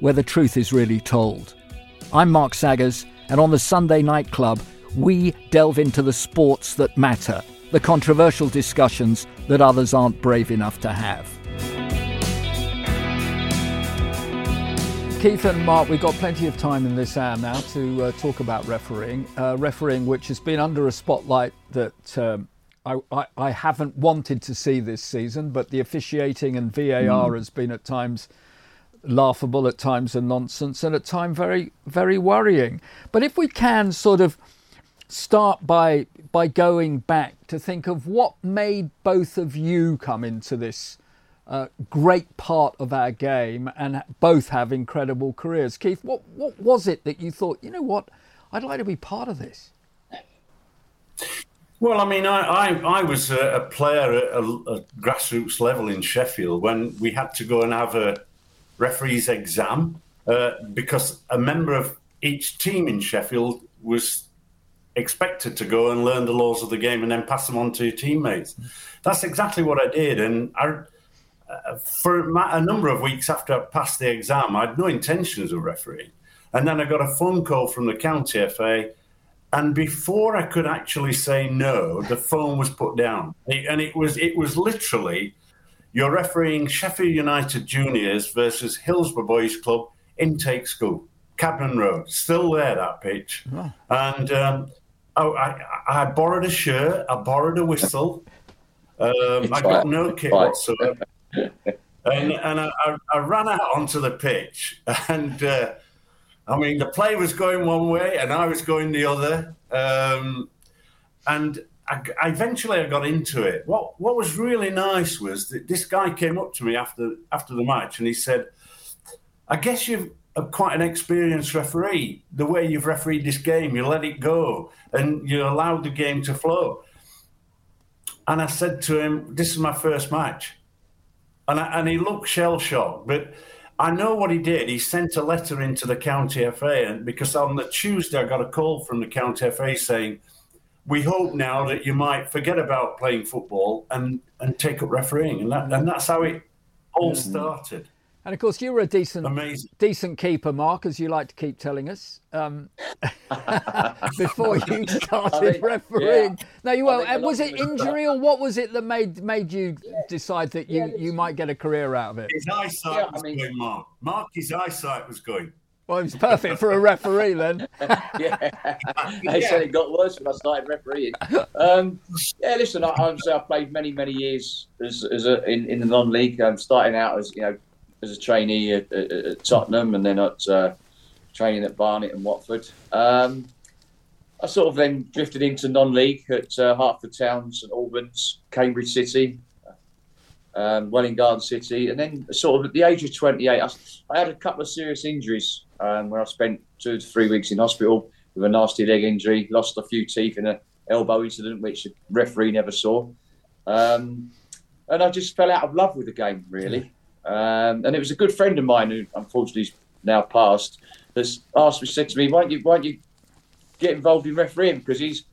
where the truth is really told. I'm Mark Saggers, and on the Sunday Night Club, we delve into the sports that matter, the controversial discussions that others aren't brave enough to have. Keith and Mark, we've got plenty of time in this hour now to uh, talk about refereeing. Uh, refereeing, which has been under a spotlight that um, I, I, I, haven't wanted to see this season, but the officiating and VAR mm. has been at times laughable, at times and nonsense, and at times very, very worrying. But if we can sort of start by by going back to think of what made both of you come into this uh, great part of our game and both have incredible careers. Keith, what what was it that you thought? You know what? I'd like to be part of this. Well, I mean, I, I, I was a, player at a, a, grassroots level in Sheffield when we had to go and have a referee's exam uh, because a member of each team in Sheffield was expected to go and learn the laws of the game and then pass them on to teammates. That's exactly what I did. And I, uh, for a number of weeks after I passed the exam, I had no intentions of refereeing. And then I got a phone call from the county FA and before I could actually say no, the phone was put down, and it was it was literally you're refereeing Sheffield United Juniors versus Hillsborough Boys Club intake school, Cadman Road, still there that pitch, oh. and um, I, I, I, borrowed a shirt, I borrowed a whistle, um, I got no kit whatsoever, and and I, I, ran out onto the pitch and. Uh, I mean, the play was going one way and I was going the other. Um, and I, I eventually I got into it. What what was really nice was that this guy came up to me after after the match and he said, "I guess you've uh, quite an experienced referee. The way you've refereed this game, you let it go and you allowed the game to flow." And I said to him, "This is my first match," and I, and he looked shell shocked, but I know what he did. He sent a letter into the county FA, and because on the Tuesday I got a call from the county FA saying, "We hope now that you might forget about playing football and and take up refereeing," and that and that's how it all started. And of course, you were a decent, Amazing. decent keeper, Mark, as you like to keep telling us. Um, before you started think, refereeing. Yeah. No, you were. Was it injury or what was it that made made you decide that you, yeah, you might get a career out of it? His eyesight yeah, was I mean, going, Mark. Mark, his eyesight was going. Well, it was perfect for a referee then. yeah, they said it got worse when I started refereeing. Um, yeah, listen, I, obviously I played many, many years as, as a, in, in the non-league. I'm starting out as you know as a trainee at, at, at Tottenham and then at uh, training at Barnet and Watford. Um, I sort of then drifted into non-league at uh, Hertford Town, St Albans, Cambridge City, um, Garden City, and then sort of at the age of 28, I, I had a couple of serious injuries um, where I spent two to three weeks in hospital with a nasty leg injury, lost a few teeth in an elbow incident, which the referee never saw. Um, and I just fell out of love with the game, really. Um, and it was a good friend of mine who unfortunately now passed, has asked me, said to me, why don't you, why don't you get involved in refereeing because he's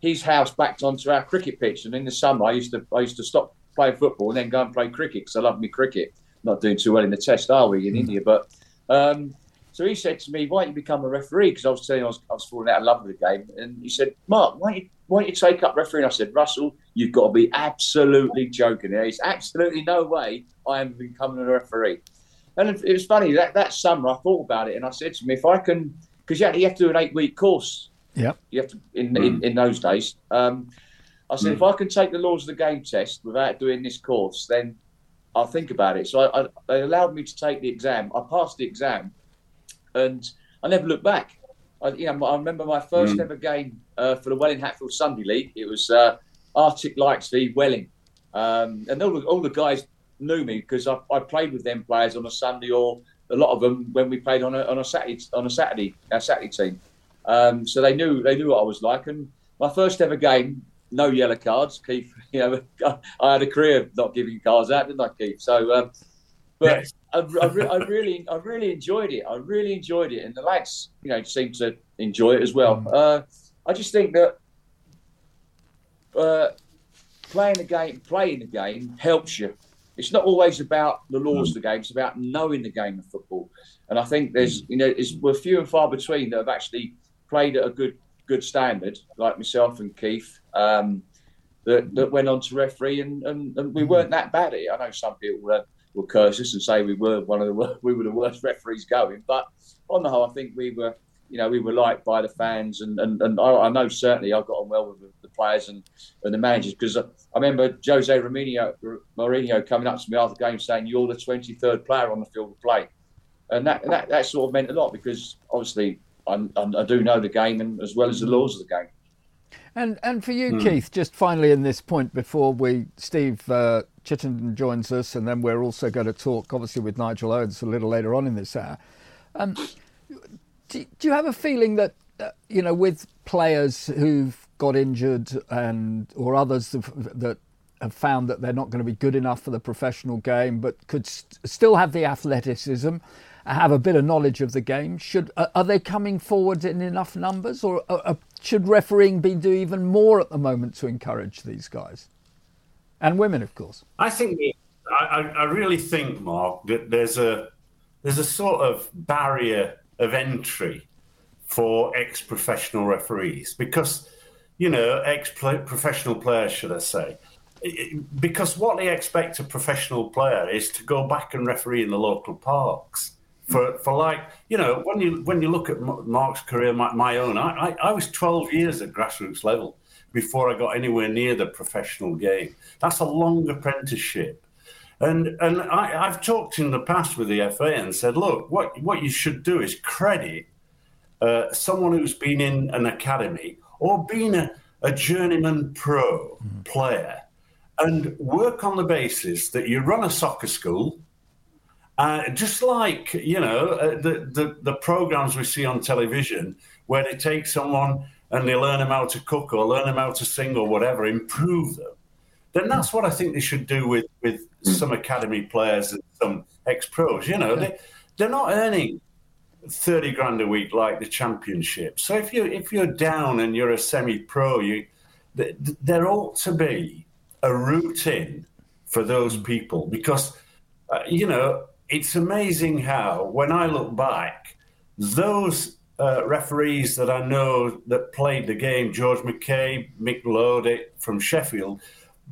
his house backed onto our cricket pitch, and in the summer I used to I used to stop playing football and then go and play cricket because I love me cricket. Not doing too well in the test, are we in mm. India? But um, so he said to me, "Why don't you become a referee?" Because I was telling him I was, I was falling out of love with the game, and he said, "Mark, why don't you why don't you take up refereeing?" I said, "Russell, you've got to be absolutely joking. There's absolutely no way I am becoming a referee." And it was funny that that summer I thought about it, and I said to me, "If I can." Because you, you have to do an eight week course yeah. You have to in mm. in, in, those days. Um, I said, mm. if I can take the laws of the game test without doing this course, then I'll think about it. So I, I, they allowed me to take the exam. I passed the exam, and I never looked back. I, you know, I remember my first mm. ever game uh, for the Welwyn Hatfield Sunday League. It was uh, Arctic Lights v Welwyn, um, and all the, all the guys knew me because I, I played with them players on a Sunday or a lot of them when we played on a on a Saturday on a Saturday our Saturday team. Um, so they knew they knew what I was like. And my first ever game, no yellow cards. Keith, you know, I had a career of not giving cards out, didn't I, Keith? So, um, but yes. I, I, re- I, really, I really enjoyed it. I really enjoyed it, and the lads, you know, seemed to enjoy it as well. Mm. Uh, I just think that uh, playing the game, playing the game helps you. It's not always about the laws mm. of the game; it's about knowing the game of football. And I think there's, you know, we're few and far between that have actually played at a good good standard, like myself and Keith, um, that, that went on to referee, and, and, and, we weren't that bad at it. I know some people were, will curse us and say we were one of the we were the worst referees going, but on the whole, I think we were. You know, we were liked by the fans, and, and, and I, I know certainly I got on well with the, players and, and the managers because I, I remember Jose Mourinho, Mourinho coming up to me after the game saying, "You're the 23rd player on the field of play," and that, that that sort of meant a lot because obviously I, I, do know the game and as well as the laws of the game. And and for you, mm. Keith, just finally in this point before we Steve uh, Chittenden joins us, and then we're also going to talk, obviously, with Nigel Owens a little later on in this hour. Um, do, do, you have a feeling that uh, you know, with players who've got injured and or others that have found that they're not going to be good enough for the professional game, but could st- still have the athleticism have a bit of knowledge of the game. Should are they coming forward in enough numbers, or uh, uh, should refereeing be do even more at the moment to encourage these guys and women, of course? I think I, I really think, Mark, that there's a there's a sort of barrier of entry for ex-professional referees because you know ex-professional players, should I say? Because what they expect a professional player is to go back and referee in the local parks for for like you know when you when you look at Mark's career, my, my own, I, I, I was 12 years at grassroots level before I got anywhere near the professional game. That's a long apprenticeship. And and I, have talked in the past with the FA and said, look, what what you should do is credit uh, someone who's been in an academy or been a, a journeyman pro mm-hmm. player and work on the basis that you run a soccer school uh, just like you know uh, the, the, the programs we see on television, where they take someone and they learn them how to cook or learn them how to sing or whatever, improve them. Then that's what I think they should do with with some academy players and some ex pros. You know, they they're not earning thirty grand a week like the championship. So if you if you're down and you're a semi pro, you there ought to be a route in for those people because uh, you know it's amazing how, when I look back, those uh, referees that I know that played the game, George McCabe, Mick Lowe from Sheffield,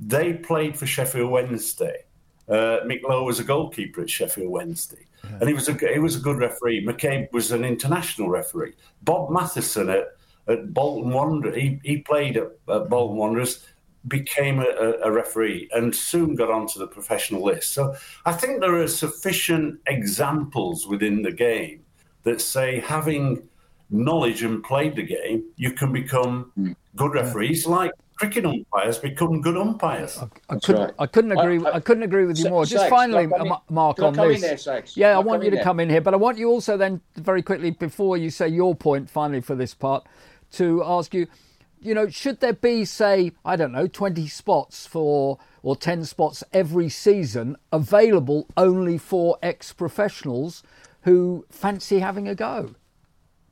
they played for Sheffield Wednesday. Uh, Mick Lowe was a goalkeeper at Sheffield Wednesday, yeah. and he was a he was a good referee. McCabe was an international referee. Bob Matthewson at, at Bolton Wanderers, he, he played at, at Bolton Wanderers became a, a, referee and soon got onto the professional list. So I think there are sufficient examples within the game that say having knowledge and played the game, you can become hmm. good referees like cricket umpires become good umpires. I, I couldn't, right. I couldn't agree. I, I, I, couldn't agree with you more. Just finally, uh, Mark, on this. There, yeah, I want you to there. come in here, but I want you also then very quickly before you say your point finally for this part to ask you you know, should there be, say, I don't know, 20 spots for or 10 spots every season available only for ex professionals who fancy having a go?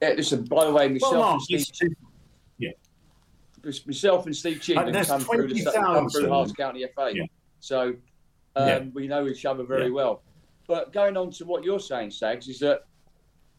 Yeah, listen. By the way, myself Well, and Steve, yeah. myself and Steve Chin And there's come through the come through 20,000. Herts County FA, Yeah. so um, Yeah. we know each other very Yeah. well. But going on to what you're saying, Sags, is that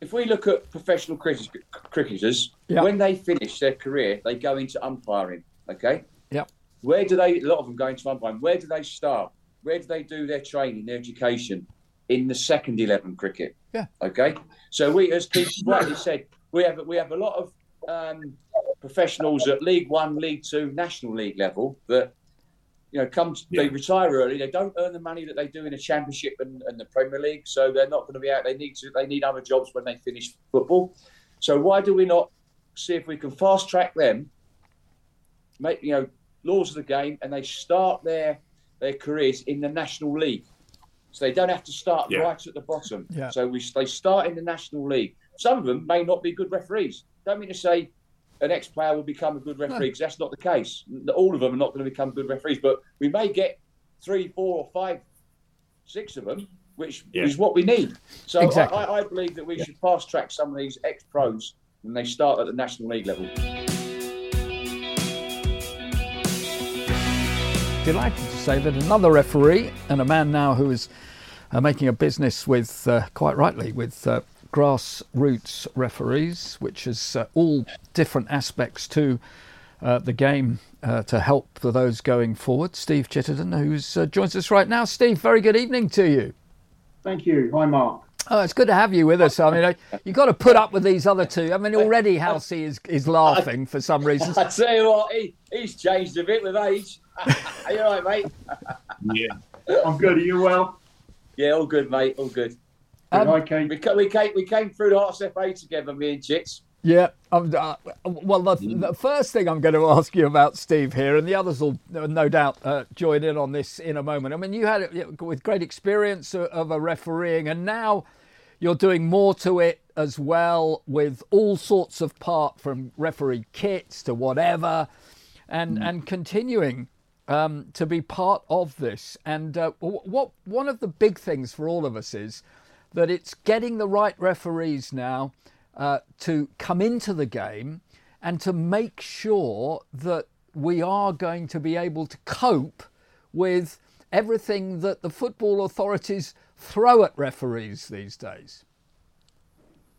if we look at professional cricket- cricketers, Yeah. when they finish their career, they go into umpiring. Okay. Yep. Where do they? A lot of them go into umpiring. Where do they start? Where do they do their training, their education? In the second eleven cricket. Yeah. Okay. So we, as Keith rightly said, we have we have a lot of um, professionals at League One, League Two, National League level that you know come they retire early. They don't earn the money that they do in a Championship and, and the Premier League, so they're not going to be out. They need to. They need other jobs when they finish football. So why do we not see if we can fast track them? Make you know laws of the game, and they start their their careers in the National League. So they don't have to start Yeah. right at the bottom. Yeah. So we they start in the National League. Some of them may not be good referees. Don't mean to say an ex-player will become a good referee because that's not the case. All of them are not going to become good referees, but we may get three, four, or five, six of them, which Yeah. is what we need. So Exactly. I, I, I believe that we should fast track some of these ex-pros when they start at the National League level. Delighted to say that another referee and a man now who is uh, making a business with, uh, quite rightly, with uh, grassroots referees, which is uh, all different aspects to uh, the game uh, to help for those going forward. Steve Chittenden, who's uh, joins us right now. Steve, very good evening to you. Thank you. Hi, Mark. Oh, it's good to have you with us. I mean, uh, you've got to put up with these other two. I mean, already Halsey is, is laughing for some reason. I tell you what, he, he's changed a bit with age. Are you all right, mate? Yeah. I'm good. Are you well? Yeah, all good, mate. All good. Um, Hi, Kate. We, we came we came through the Herts FA together, me and Chits. Yeah. Uh, well, the, the first thing I'm going to ask you about, Steve, here, and the others will uh, no doubt uh, join in on this in a moment. I mean, you had it with great experience of, a refereeing, and now you're doing more to it as well with all sorts of part from referee kits to whatever, and and continuing um, to be part of this. And uh, what one of the big things for all of us is that it's getting the right referees now uh, to come into the game and to make sure that we are going to be able to cope with everything that the football authorities throw at referees these days.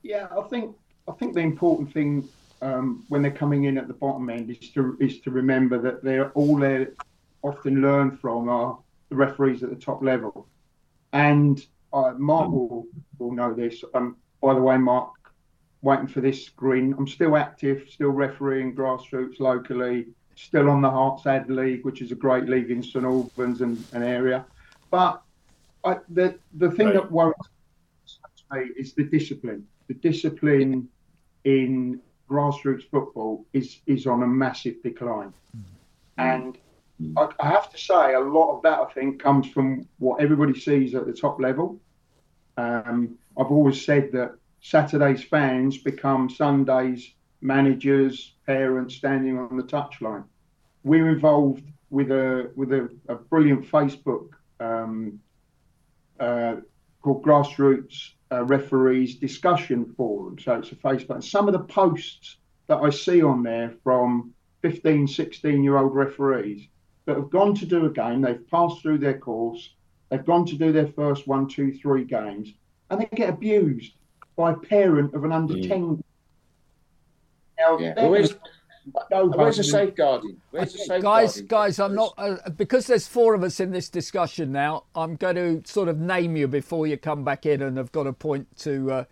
Yeah, I think I think the important thing um, when they're coming in at the bottom end is to is to remember that they're all they often learn from are the referees at the top level, and uh, Mark will will know this. Um, by the way, Mark, waiting for this screen. I'm still active, still refereeing grassroots locally, still on the Herts Ad League, which is a great league in St Albans and an area. But I, the the thing Right. that worries me is the discipline. The discipline in grassroots football is is on a massive decline, and I, I have to say a lot of that I think comes from what everybody sees at the top level. Um, I've always said that Saturday's fans become Sundays managers, parents standing on the touchline. We're involved with a with a, a brilliant Facebook um, uh, called Grassroots uh, Referees Discussion Forum. So it's a Facebook. And some of the posts that I see on there from 15, 16 year old referees that have gone to do a game, they've passed through their course, they've gone to do their first one, two, three games, and they get abused by a parent of an under 10. Now, Yeah. Well, where's, gonna where's the safeguarding? Where's the safeguarding? Guys, guys, I'm not uh, because there's four of us in this discussion now. I'm going to sort of name you before you come back in, and I've got a point to uh,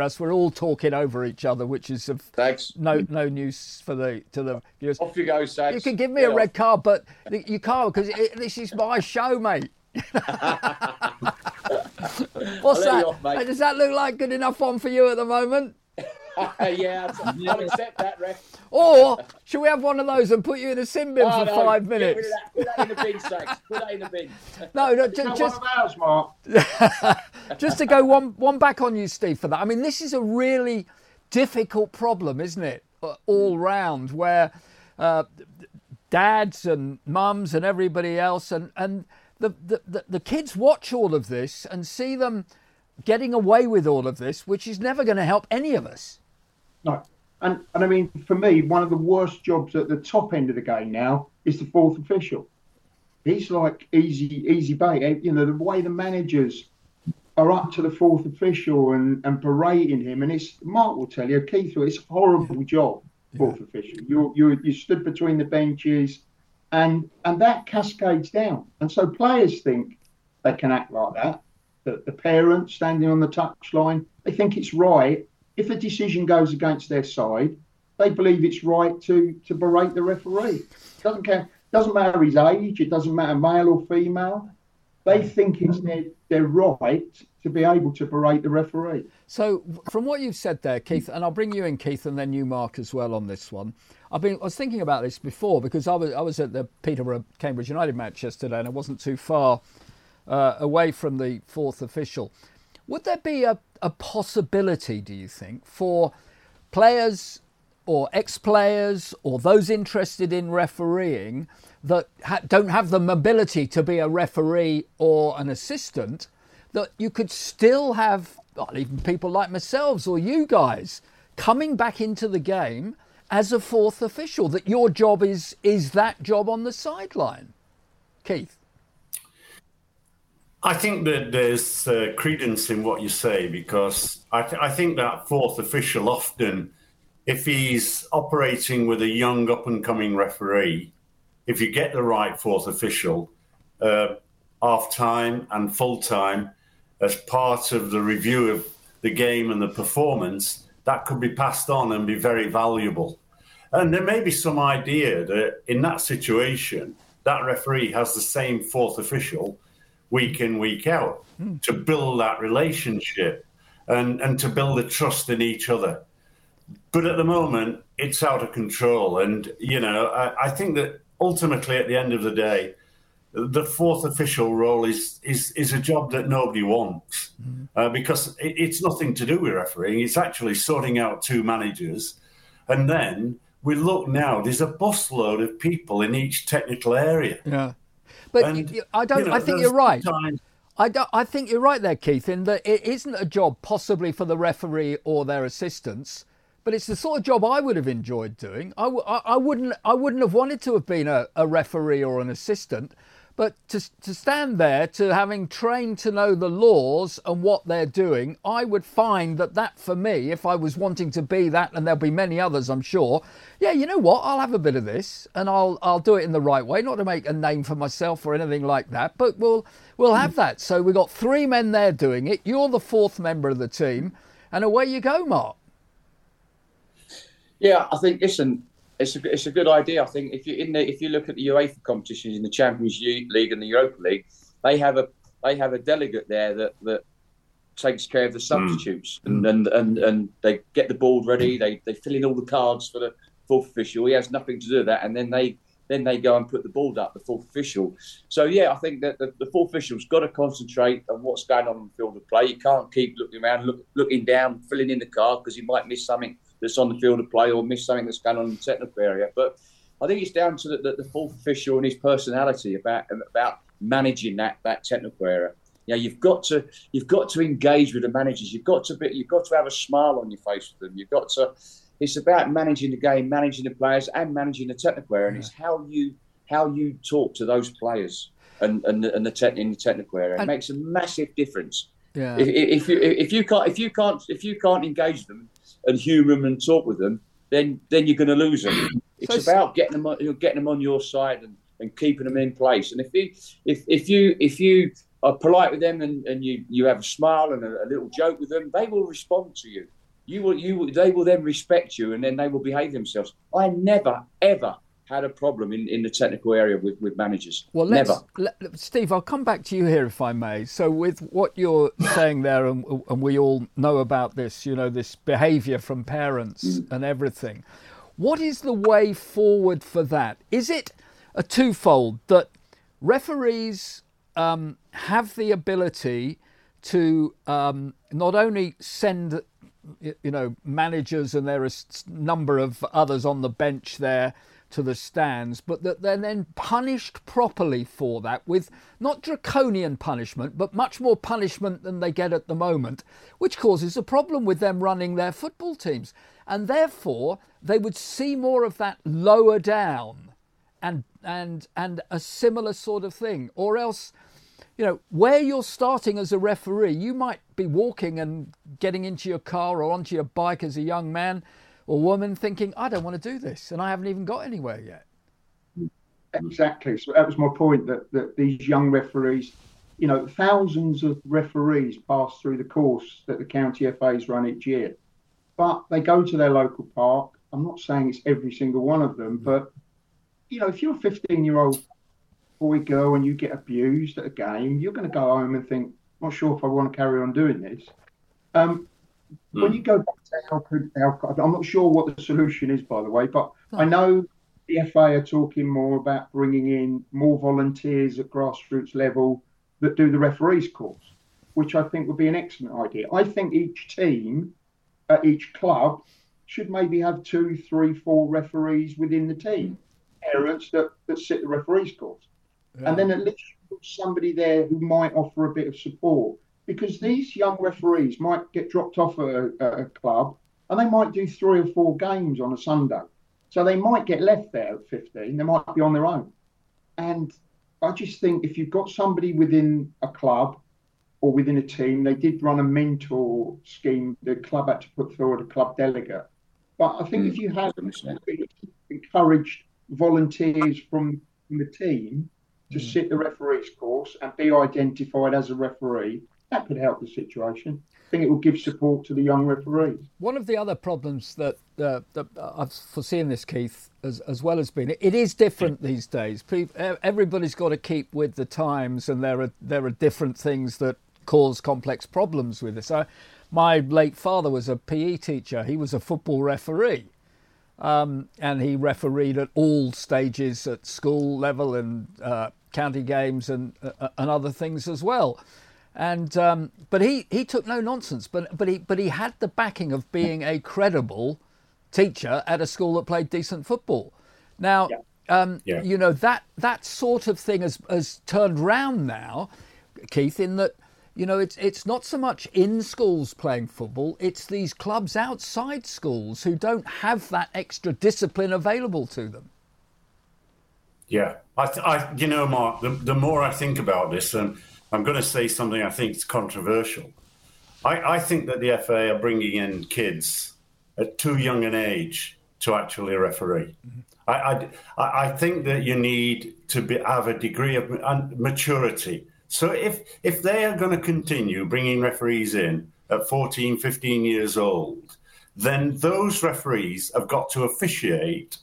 else we're all talking over each other, which is of Thanks. no no news for the to the viewers. Off you go, Sags. You can give me Get a off. red card, but you can't because this is my show, mate. What's that? off, mate. Does that look like good enough one for you at the moment? Yeah, I'll, I'll accept that, ref. Or should we have one of those and put you in a sin bin Oh, for no, five get rid minutes? that. Put that in the bin, Sags. Put that in the bin. No, no, Is ju- that just one of ours, Mark? just to go one one back on you, Steve, for that. I mean, this is a really difficult problem, isn't it? Uh, All round, where uh, dads and mums and everybody else, and and the, the the the kids watch all of this and see them getting away with all of this, which is never going to help any of us. No. And, and I mean, for me, one of the worst jobs at the top end of the game now is the fourth official. He's like easy, easy bait. You know, the way the managers are up to the fourth official and, and berating him. And it's Mark will tell you, Keith, it's a horrible job, fourth yeah. official. You you you stood between the benches, and and that cascades down. And so players think they can act like that. The, the parents standing on the touchline, they think it's right. If a decision goes against their side, they believe it's right to to berate the referee. Doesn't care. Doesn't matter his age. It doesn't matter male or female. They think it's their, their right to be able to berate the referee. So, from what you've said there, Keith, and I'll bring you in, Keith, and then you, Mark, as well on this one. I've been, I was thinking about this before because I was, I was at the Peterborough Cambridge United match yesterday, and I wasn't too far uh, away from the fourth official. Would there be a, a possibility, do you think, for players or ex players or those interested in refereeing that ha- don't have the mobility to be a referee or an assistant, that you could still have well, even people like myself or you guys coming back into the game as a fourth official, that your job is is that job on the sideline. Keith. I think that there's uh, credence in what you say because I, th- I think that fourth official often, if he's operating with a young up and coming referee, if you get the right fourth official, uh, half time and full time, as part of the review of the game and the performance, that could be passed on and be very valuable. And there may be some idea that in that situation, that referee has the same fourth official week in, week out mm. to build that relationship and, and to build a trust in each other. But at the moment, it's out of control. And, you know, I, I think that ultimately, at the end of the day, the fourth official role is is is a job that nobody wants mm-hmm. uh, because it, it's nothing to do with refereeing. It's actually sorting out two managers, and then we look now. There's a busload of people in each technical area. Yeah, but and, you, I don't. You know, I think you're right. Times, I, don't, I think you're right there, Keith, in that it isn't a job possibly for the referee or their assistants but it's the sort of job I would have enjoyed doing. I, w- I, wouldn't I wouldn't have wanted to have been a, a referee or an assistant, but to, to stand there, to having trained to know the laws and what they're doing, I would find that that for me, if I was wanting to be that, and there'll be many others, I'm sure. Yeah, you know what? I'll have a bit of this, and I'll I'll do it in the right way, not to make a name for myself or anything like that, but we'll we'll have that. So we've got three men there doing it. You're the fourth member of the team, and away you go, Mark. Yeah, I think listen, it's a it's a good idea. I think if you in the if you look at the UEFA competitions in the Champions League and the Europa League, they have a they have a delegate there that that takes care of the hmm. substitutes mm. and, and and and they get the board ready. They they fill in all the cards for the fourth official. He has nothing to do with that, and then they then they go and put the board up, the fourth official. So yeah, I think that the, the fourth official's got to concentrate on what's going on in the field of play. You can't keep looking around, look, looking down, filling in the card because you might miss something that's on the field of play or miss something that's going on in the technical area. But I think it's down to the, the, the fourth official and his personality about about managing that that technical area. You know, you've got to you've got to engage with the managers. You've got to be you've got to have a smile on your face with them. You've got to. It's about managing the game, managing the players, and managing the technical area. And it's how you how you talk to those players and and, and the te- in the technical area. It and, makes a massive difference. Yeah. If, if you if you can't if you can't if you can't engage them and humour them and talk with them, then then you're going to lose them. It's so about getting them on, getting them on your side and, and keeping them in place. And if you if if you if you are polite with them and, and you, you have a smile and a, a little joke with them, they will respond to you. You will you will, they will then respect you and then they will behave themselves. I never ever had a problem in, in the technical area with, with managers. Well, Never. Let, Steve, I'll come back to you here if I may. So, with what you're saying there, and, and we all know about this, you know, this behaviour from parents mm. and everything, what is the way forward for that? Is it a twofold that referees um, have the ability to um, not only send you know managers and there are a number of others on the bench there to the stands, but that they're then punished properly for that with not draconian punishment, but much more punishment than they get at the moment, which causes a problem with them running their football teams. And therefore, they would see more of that lower down and and and a similar sort of thing. Or else, you know, where you're starting as a referee, you might be walking and getting into your car or onto your bike as a young man or woman thinking, I don't want to do this, and I haven't even got anywhere yet. Exactly. So that was my point that, that these young referees, you know, thousands of referees pass through the course that the county FAs run each year, but they go to their local park. I'm not saying it's every single one of them, but you know, if you're a 15 year old boy, girl, and you get abused at a game, you're going to go home and think, I'm not sure if I want to carry on doing this. Um, Mm. When you go back to how could, I'm not sure what the solution is, by the way, but oh. I know the FA are talking more about bringing in more volunteers at grassroots level that do the referees course, which I think would be an excellent idea. I think each team at each club should maybe have two, three, four referees within the team, parents that, that sit the referees course. Yeah. And then at least somebody there who might offer a bit of support because these young referees might get dropped off at a, at a, club and they might do three or four games on a Sunday. So they might get left there at 15, they might be on their own. And I just think if you've got somebody within a club or within a team, they did run a mentor scheme, the club had to put forward a club delegate. But I think mm. if you had encouraged volunteers from, from the team to mm. sit the referee's course and be identified as a referee, that could help the situation. I think it will give support to the young referees. One of the other problems that, uh, that I've foreseen this, Keith, as, as well as being it is different these days. Everybody's got to keep with the times, and there are there are different things that cause complex problems with this. I, my late father was a PE teacher. He was a football referee. Um, and he refereed at all stages at school level and uh, county games and uh, and other things as well. And um, but he, he took no nonsense. But but he but he had the backing of being a credible teacher at a school that played decent football. Now, yeah. Um, yeah. you know that that sort of thing has has turned round now, Keith. In that you know it's it's not so much in schools playing football; it's these clubs outside schools who don't have that extra discipline available to them. Yeah, I, I you know, Mark. The, the more I think about this, and I'm going to say something I think is controversial. I, I think that the FA are bringing in kids at too young an age to actually referee. Mm-hmm. I, I, I, think that you need to be, have a degree of maturity. So if if they are going to continue bringing referees in at 14, 15 years old, then those referees have got to officiate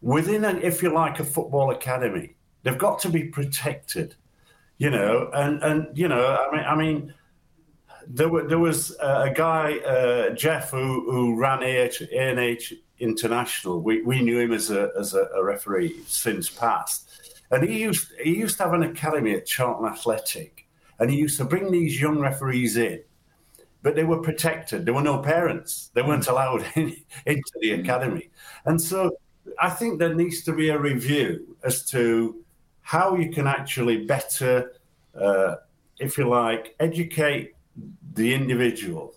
within, an, if you like, a football academy. They've got to be protected you know, and and you know, I mean, I mean, there were there was a guy, uh, Jeff, who who ran AH, ANH International. We we knew him as a as a, a referee since past, and he used he used to have an academy at Charlton Athletic, and he used to bring these young referees in. But they were protected. There were no parents. They weren't allowed in, into the academy. And so I think there needs to be a review as to how you can actually better, uh, if you like, educate the individual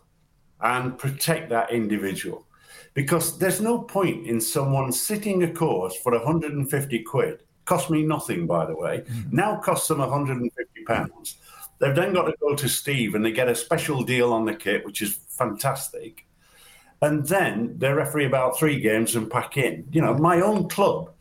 and protect that individual. Because there's no point in someone sitting a course for 150 quid, cost me nothing, by the way, mm-hmm. now costs them 150 pounds. They've then got to go to Steve and they get a special deal on the kit, which is fantastic. And then they referee about three games and pack in. You know, my own club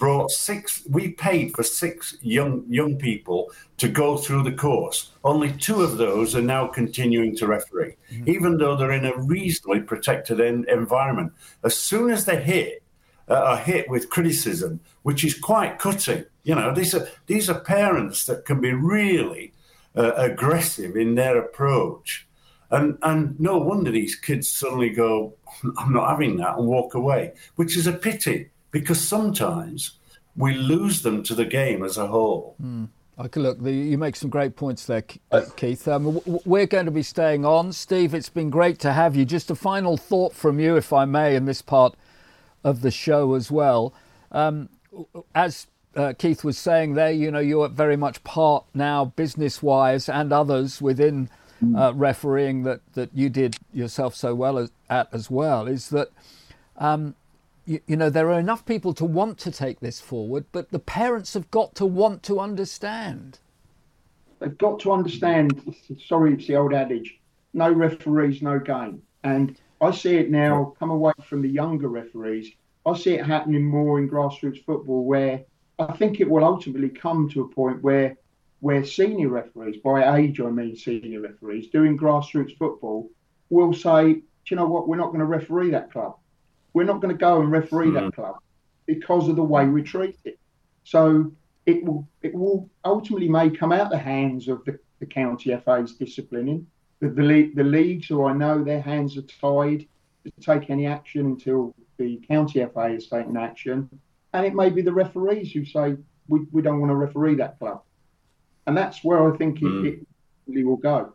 brought six we paid for six young young people to go through the course. Only two of those are now continuing to referee mm-hmm. even though they're in a reasonably protected en- environment. As soon as they hit uh, are hit with criticism which is quite cutting you know these are these are parents that can be really uh, aggressive in their approach. And and no wonder these kids suddenly go i'm not having that and walk away which is a pity because sometimes we lose them to the game as a whole. Mm. Okay, look, the, you make some great points there, uh, Keith. Um, w- we're going to be staying on. Steve, it's been great to have you. Just a final thought from you, if I may, in this part of the show as well. Um, as uh, Keith was saying there, you know, you're very much part now, business wise, and others within uh, refereeing that, that you did yourself so well as, at as well, is that, um, you, you know, there are enough people to want to take this forward, but the parents have got to want to understand. They've got to understand. Sorry, it's the old adage: no referees, no game. And I see it now. Come away from the younger referees. I see it happening more in grassroots football, where I think it will ultimately come to a point where where senior referees, by age I mean senior referees, doing grassroots football, will say, Do you know what, we're not going to referee that club. We're not going to go and referee mm-hmm. that club because of the way we treat it. So it will it will ultimately may come out the hands of the, the county FA's disciplining. The, the, the leagues who I know their hands are tied to take any action until the county FA has taken action. And it may be the referees who say, we, we don't want to referee that club. And that's where I think mm. it, it really will go.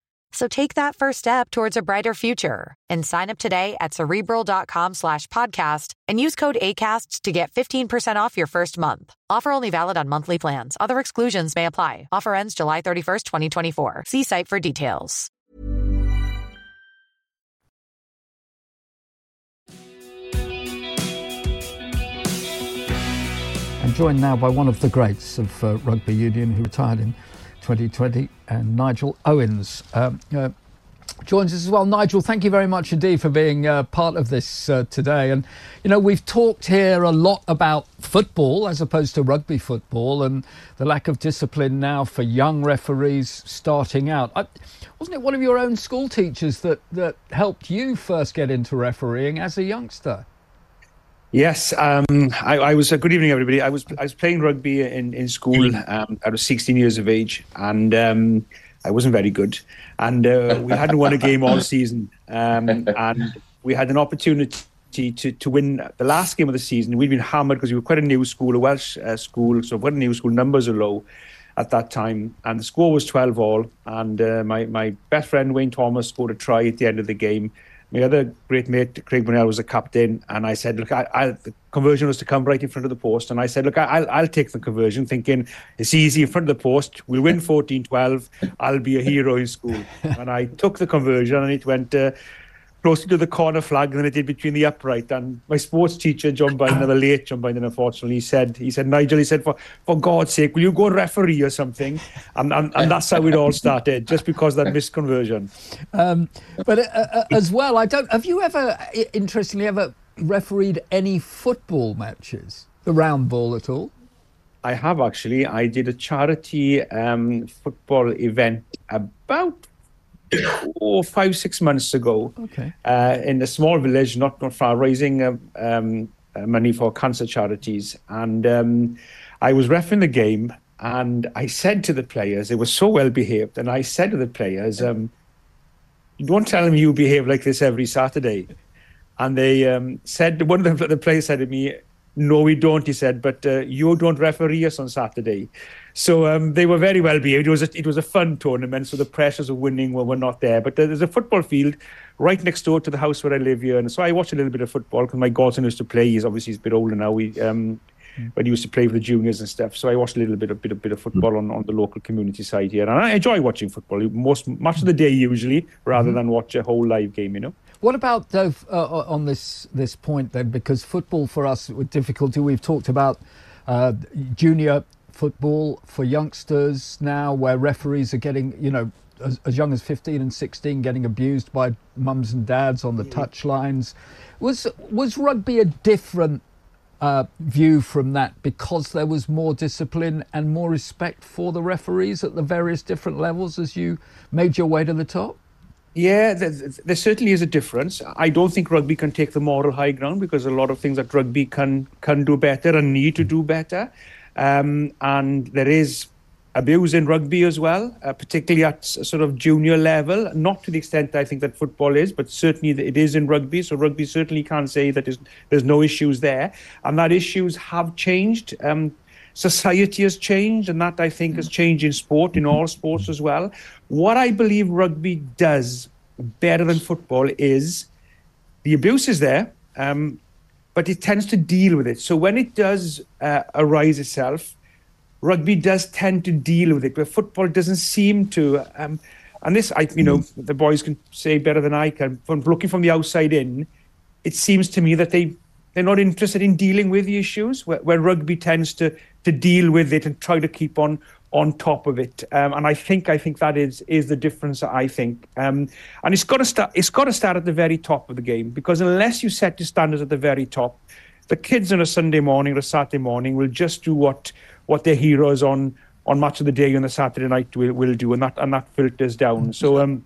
So take that first step towards a brighter future and sign up today at cerebral.com slash podcast and use code ACasts to get 15% off your first month. Offer only valid on monthly plans. Other exclusions may apply. Offer ends July 31st, 2024. See site for details. I'm joined now by one of the greats of uh, rugby union who retired in 2020, and Nigel Owens um, uh, joins us as well. Nigel, thank you very much indeed for being uh, part of this uh, today. And, you know, we've talked here a lot about football as opposed to rugby football and the lack of discipline now for young referees starting out. I, wasn't it one of your own school teachers that, that helped you first get into refereeing as a youngster? Yes, um, I, I, was. Uh, good evening, everybody. I was I was playing rugby in in school. Um, I was 16 years of age, and um, I wasn't very good. And uh, we hadn't won a game all season, um, and we had an opportunity to to win the last game of the season. We'd been hammered because we were quite a new school, a Welsh uh, school, so quite a new school. Numbers are low at that time, and the score was 12 all. And uh, my my best friend Wayne Thomas scored a try at the end of the game my other great mate, Craig Brunel, was a captain, and I said, "Look, I, I, the conversion was to come right in front of the post." And I said, "Look, I, will I'll take the conversion, thinking it's easy in front of the post. We'll win 14-12. I'll be a hero in school." and I took the conversion, and it went uh, closer to the corner flag than it did between the upright. And my sports teacher, John Binden, the late John Binden, unfortunately, he said, he said, Nigel, he said, for, for God's sake, will you go referee or something? And, and, and that's how it all started, just because that misconversion. Um, but uh, uh, as well, I don't, have you ever, interestingly, ever refereed any football matches, the round ball at all? I have actually. I did a charity um, football event about oh, five, six months ago okay. uh, in a small village, not, not far, raising uh, um, uh, money for cancer charities. And um, I was refing the game, and I said to the players, they were so well behaved, and I said to the players, um, don't tell them you behave like this every Saturday. And they um, said, one of the, the players said to me, no, we don't, he said, but uh, you don't referee us on Saturday. So um, they were very well behaved. It was a, it was a fun tournament, so the pressures of winning were, were not there. But there's a football field right next door to the house where I live here, and so I watch a little bit of football because my godson used to play. He's obviously he's a bit older now. We um, when he used to play with the juniors and stuff. So I watched a little bit of bit of bit of football on, on the local community side here, and I enjoy watching football most much of the day usually, rather mm-hmm. than watch a whole live game. You know. What about Dove uh, on this this point then? Because football for us with difficulty, we've talked about uh, junior football for youngsters now, where referees are getting you know as, as, young as 15 and 16 getting abused by mums and dads on the mm. touch lines. Was was rugby a different uh, view from that because there was more discipline and more respect for the referees at the various different levels as you made your way to the top? Yeah, there, there, certainly is a difference. I don't think rugby can take the moral high ground because a lot of things that rugby can can do better and need to do better. Um, and there is abuse in rugby as well, uh, particularly at sort of junior level. Not to the extent I think that football is, but certainly it is in rugby. So rugby certainly can't say that there's, no issues there, and that issues have changed. Um, society has changed, and that I think has changed in sport, in all sports as well. What I believe rugby does better than football is the abuse is there, um, but it tends to deal with it. So when it does uh, arise itself, rugby does tend to deal with it, but football doesn't seem to. Um, and this, I, you know, the boys can say better than I can. From looking from the outside in, it seems to me that they they're not interested in dealing with the issues, where, where rugby tends to to deal with it and try to keep on on top of it. Um, and I think I think that is is the difference. I think, um, and it's got to start. It's got to start at the very top of the game because unless you set your standards at the very top, the kids on a Sunday morning or a Saturday morning will just do what what their heroes on on match of the day on the Saturday night will, will do, and that and that filters down. So um,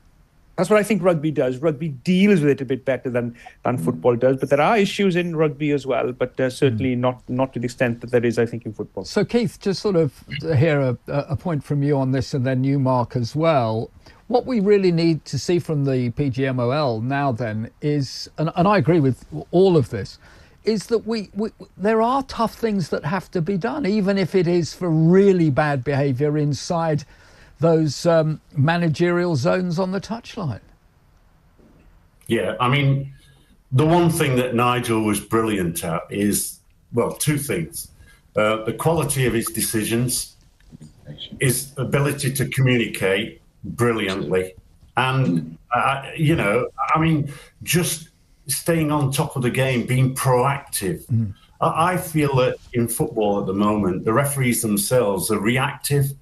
that's what I think rugby does. Rugby deals with it a bit better than than football does. But there are issues in rugby as well, but uh, certainly mm. not not to the extent that there is, I think, in football. So Keith, just sort of hear a, a point from you on this, and then you, Mark, as well. What we really need to see from the PGMOL now, then, is, and, and I agree with all of this, is that we, we, there are tough things that have to be done, even if it is for really bad behaviour inside those um, managerial zones on the touchline. Yeah, I mean, the one thing that Nigel was brilliant at is, well, two things. Uh, the quality of his decisions, his ability to communicate brilliantly. And, uh, you know, I mean, just staying on top of the game, being proactive. Mm. I feel that in football at the moment, the referees themselves are reactive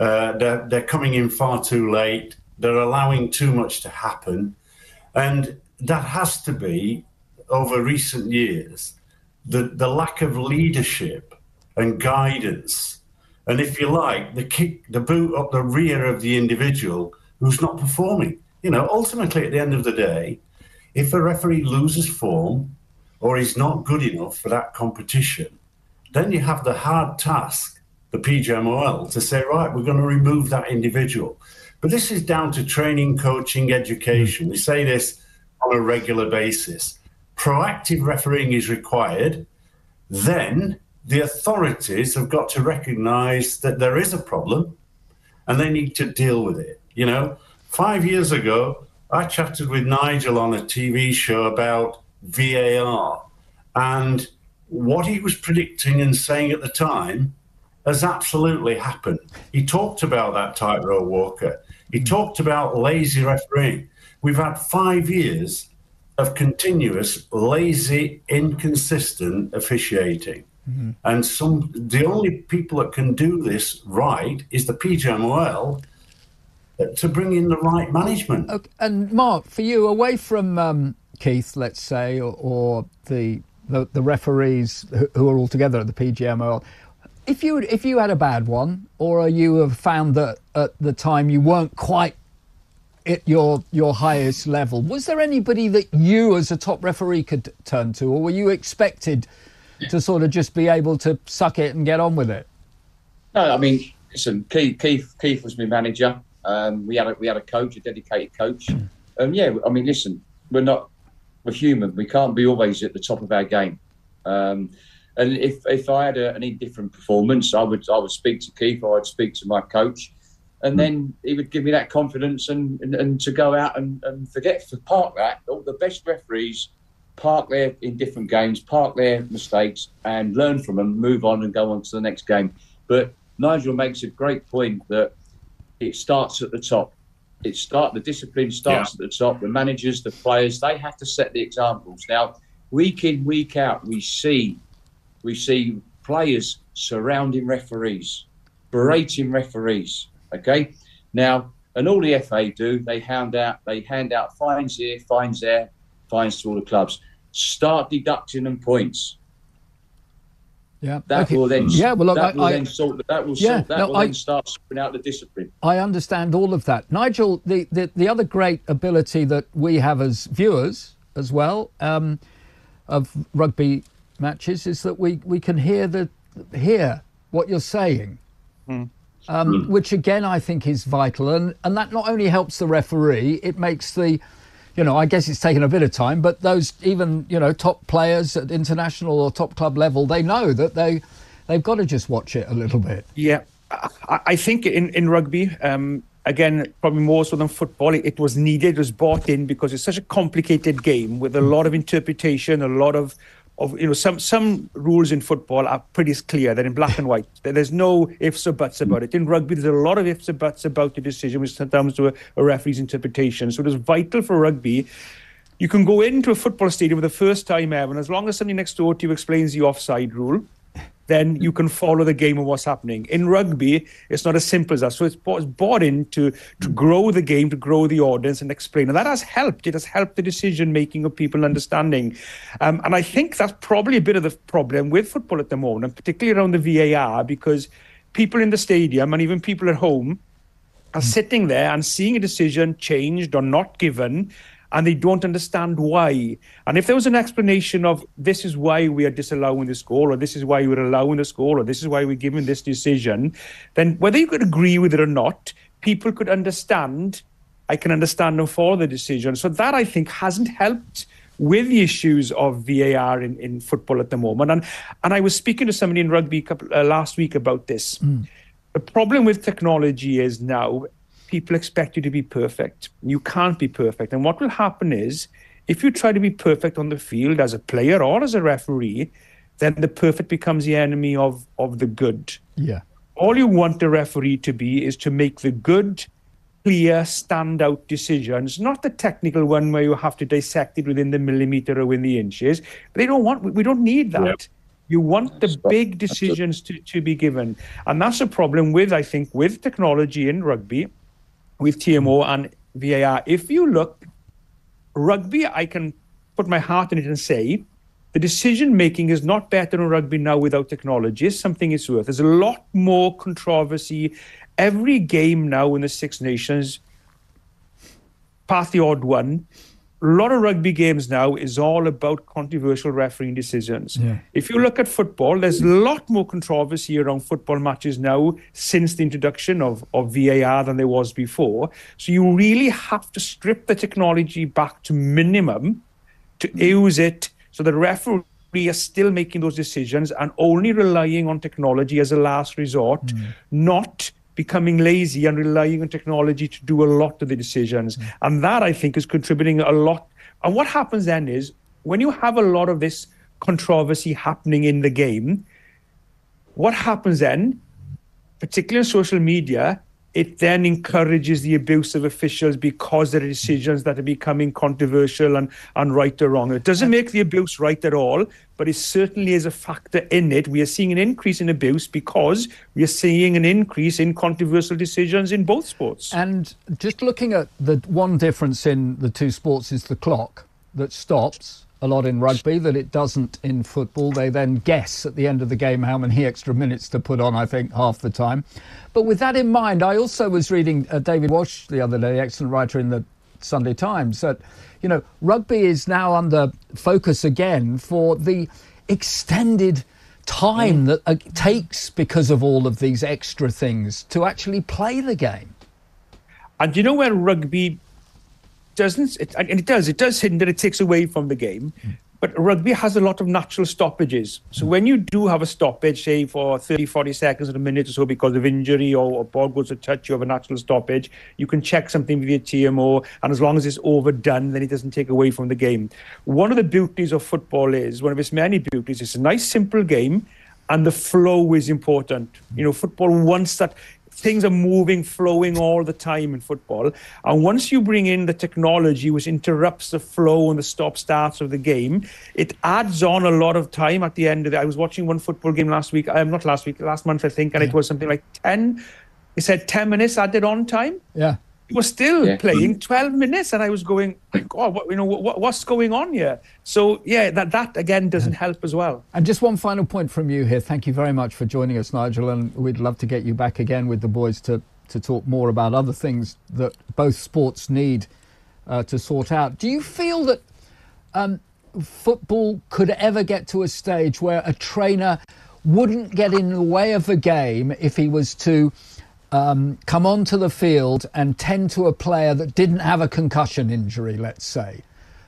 uh, they're, they're coming in far too late. They're allowing too much to happen. And that has to be, over recent years, the, the lack of leadership and guidance. And if you like, the kick, the boot up the rear of the individual who's not performing. You know, ultimately, at the end of the day, if a referee loses form or is not good enough for that competition, then you have the hard task the PGMOL to say, right, we're going to remove that individual. But this is down to training, coaching, education. We say this on a regular basis. Proactive refereeing is required. Then the authorities have got to recognize that there is a problem and they need to deal with it. You know, five years ago, I chatted with Nigel on a TV show about VAR and what he was predicting and saying at the time has absolutely happened. He talked about that tightrope walker. He hmm. talked about lazy refereeing. We've had five years of continuous, lazy, inconsistent officiating. Mm-hmm. And some the only people that can do this right is the PGMOL to bring in the right management. Okay. And Mark, for you, away from um, Keith, let's say, or, or the, the, the referees who, who are all together at the PGMOL, if you if you had a bad one, or you have found that at the time you weren't quite at your your highest level, was there anybody that you as a top referee could turn to, or were you expected to sort of just be able to suck it and get on with it? No, I mean, listen, Keith Keith, Keith was my manager. Um, we had a, we had a coach, a dedicated coach. And um, yeah, I mean, listen, we're not we're human. We can't be always at the top of our game. Um, and if if I had a, an indifferent performance, I would I would speak to Keith or I'd speak to my coach, and hmm. then he would give me that confidence and, and, and to go out and, and forget to park that. All the best referees park their in different games, park their mistakes, and learn from them, move on, and go on to the next game. But Nigel makes a great point that it starts at the top. It start the discipline starts yeah. at the top. The managers, the players, they have to set the examples. Now, week in, week out, we see we see players surrounding referees, berating referees. Okay, now and all the FA do, they hand out they hand out fines here, fines there, fines to all the clubs. Start deducting them points. Yeah, that okay. will then. Yeah, well, look, that I, will I, then sort. That will. yeah, sort, that no, will I, then start sorting out the discipline. I understand all of that, Nigel. The, the the other great ability that we have as viewers as well um, of rugby matches is that we we can hear the hear what you're saying. Mm. Um, mm. Which again, I think is vital, and and that not only helps the referee, it makes the you know, I guess it's taken a bit of time, but those even you know top players at international or top club level, they know that they they've got to just watch it a little bit. Yeah, I, I think in in rugby, um, again, probably more so than football, it, it was needed, it was bought in because it's such a complicated game with a lot of interpretation, a lot of of you know some some rules in football are pretty clear. They're in black and white. There's no ifs or buts about it. In rugby, there's a lot of ifs or buts about the decision, which comes to a, a referee's interpretation. So it is vital for rugby. You can go into a football stadium for the first time ever, and as long as somebody next door to you explains the offside rule, then you can follow the game of what's happening. In rugby, it's not as simple as that. So it's bought in to, to grow the game, to grow the audience and explain. And that has helped. It has helped the decision making of people understanding. Um, and I think that's probably a bit of the problem with football at the moment, particularly around the VAR, because people in the stadium and even people at home are sitting there and seeing a decision changed or not given and they don't understand why. And if there was an explanation of this is why we are disallowing this goal, or this is why we're allowing this goal, or this is why we're giving this decision, then whether you could agree with it or not, people could understand. I can understand and follow the decision. So that I think hasn't helped with the issues of VAR in, in football at the moment. And and I was speaking to somebody in rugby couple, uh, last week about this. Mm. The problem with technology is now people expect you to be perfect. You can't be perfect. And what will happen is, if you try to be perfect on the field as a player or as a referee, then the perfect becomes the enemy of, of the good. Yeah. All you want the referee to be is to make the good, clear, standout decisions, not the technical one where you have to dissect it within the millimeter or within the inches. They don't want, we don't need that. Yep. You want the big decisions to, to be given. And that's a problem with, I think, with technology in rugby with TMO and VAR. If you look, rugby, I can put my heart in it and say the decision making is not better in rugby now without technology. It's something it's worth. There's a lot more controversy. Every game now in the Six Nations, past the odd one, a lot of rugby games now is all about controversial refereeing decisions. Yeah. If you look at football, there's a lot more controversy around football matches now since the introduction of, of VAR than there was before. So you really have to strip the technology back to minimum to use it so the referee are still making those decisions and only relying on technology as a last resort, mm. not becoming lazy and relying on technology to do a lot of the decisions. Mm. And that, I think, is contributing a lot. And what happens then is when you have a lot of this controversy happening in the game, what happens then, particularly on social media, it then encourages the abuse of officials because there are decisions that are becoming controversial and, and right or wrong. It doesn't make the abuse right at all, but it certainly is a factor in it. We are seeing an increase in abuse because we are seeing an increase in controversial decisions in both sports. And just looking at the one difference in the two sports is the clock that stops a lot in rugby that it doesn't in football. They then guess at the end of the game how many extra minutes to put on, I think, half the time. But with that in mind, I also was reading uh, David Walsh the other day, excellent writer in the Sunday Times, that, you know, rugby is now under focus again for the extended time mm. that it uh, takes because of all of these extra things to actually play the game. And you know where rugby doesn't, it, and it does, it does hinder, it takes away from the game. But rugby has a lot of natural stoppages. So when you do have a stoppage, say for 30, 40 seconds or a minute or so because of injury or a ball goes to touch, you have a natural stoppage. You can check something with your TMO, and as long as it's overdone, then it doesn't take away from the game. One of the beauties of football is, one of its many beauties, it's a nice, simple game, and the flow is important. You know, football wants that things are moving, flowing all the time in football. And once you bring in the technology which interrupts the flow and the stop starts of the game, it adds on a lot of time at the end of it. I was watching one football game last week, um, not last week, last month, I think, and yeah. it was something like 10, it said 10 minutes added on time. Yeah he was still yeah. playing 12 minutes and i was going god what, you know what, what's going on here? So yeah that that again doesn't help as well. And just one final point from you here. Thank you very much for joining us nigel and we'd love to get you back again with the boys to to talk more about other things that both sports need uh, to sort out. Do you feel that um, football could ever get to a stage where a trainer wouldn't get in the way of the game if he was to um, come onto the field and tend to a player that didn't have a concussion injury, let's say.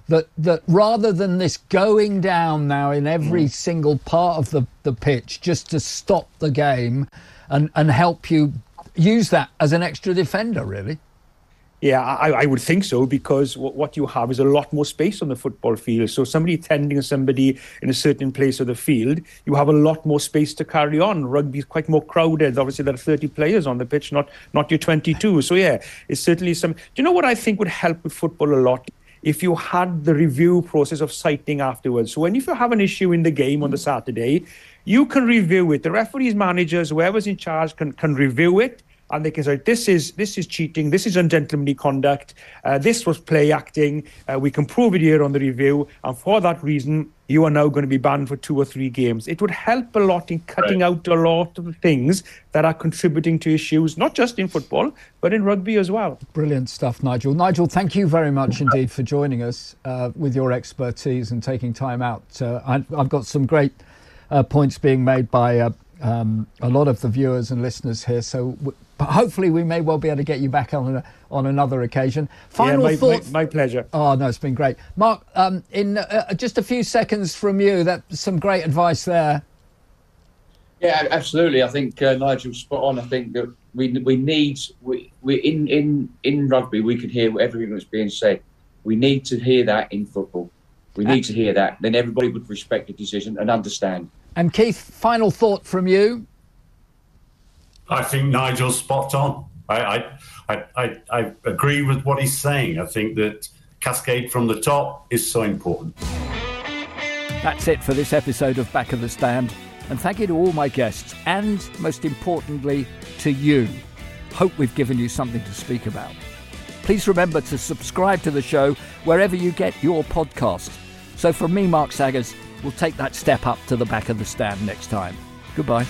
That, that rather than this going down now in every mm. single part of the, the pitch just to stop the game and, and help you use that as an extra defender, really. Yeah, I, I, would think so because what you have is a lot more space on the football field. So somebody tending somebody in a certain place of the field, you have a lot more space to carry on. Rugby is quite more crowded. Obviously, there are 30 players on the pitch, not not your 22. So yeah, it's certainly some. Do you know what I think would help with football a lot? If you had the review process of citing afterwards. So when if you have an issue in the game on the mm. Saturday, you can review it. The referees, managers, whoever's in charge can can review it and they can say this is this is cheating, this is ungentlemanly conduct, uh, this was play acting. Uh, we can prove it here on the review, and for that reason, you are now going to be banned for two or three games. It would help a lot in cutting right. out a lot of things that are contributing to issues, not just in football, but in rugby as well. Brilliant stuff, Nigel. Nigel, thank you very much indeed for joining us uh, with your expertise and taking time out. Uh, I, have got some great uh, points being made by uh, um, a lot of the viewers and listeners here. So w- hopefully we may well be able to get you back on a, on another occasion. Final yeah, my, thought. My, my, pleasure. Oh no, it's been great, Mark. Um, in uh, uh, just a few seconds from you, that's some great advice there. Yeah, absolutely. I think uh, Nigel's spot on. I think that we we need we we in in in rugby we can hear everything that's being said. We need to hear that in football. We need to hear that. Then everybody would respect the decision and understand. And Keith, final thought from you. I think Nigel's spot on. I, I, I, I, agree with what he's saying. I think that cascade from the top is so important. That's it for this episode of Back of the Stand. And thank you to all my guests and, most importantly, to you. Hope we've given you something to speak about. Please remember to subscribe to the show wherever you get your podcast. So, from me, Mark Saggers, we'll take that step up to the back of the stand next time. Goodbye.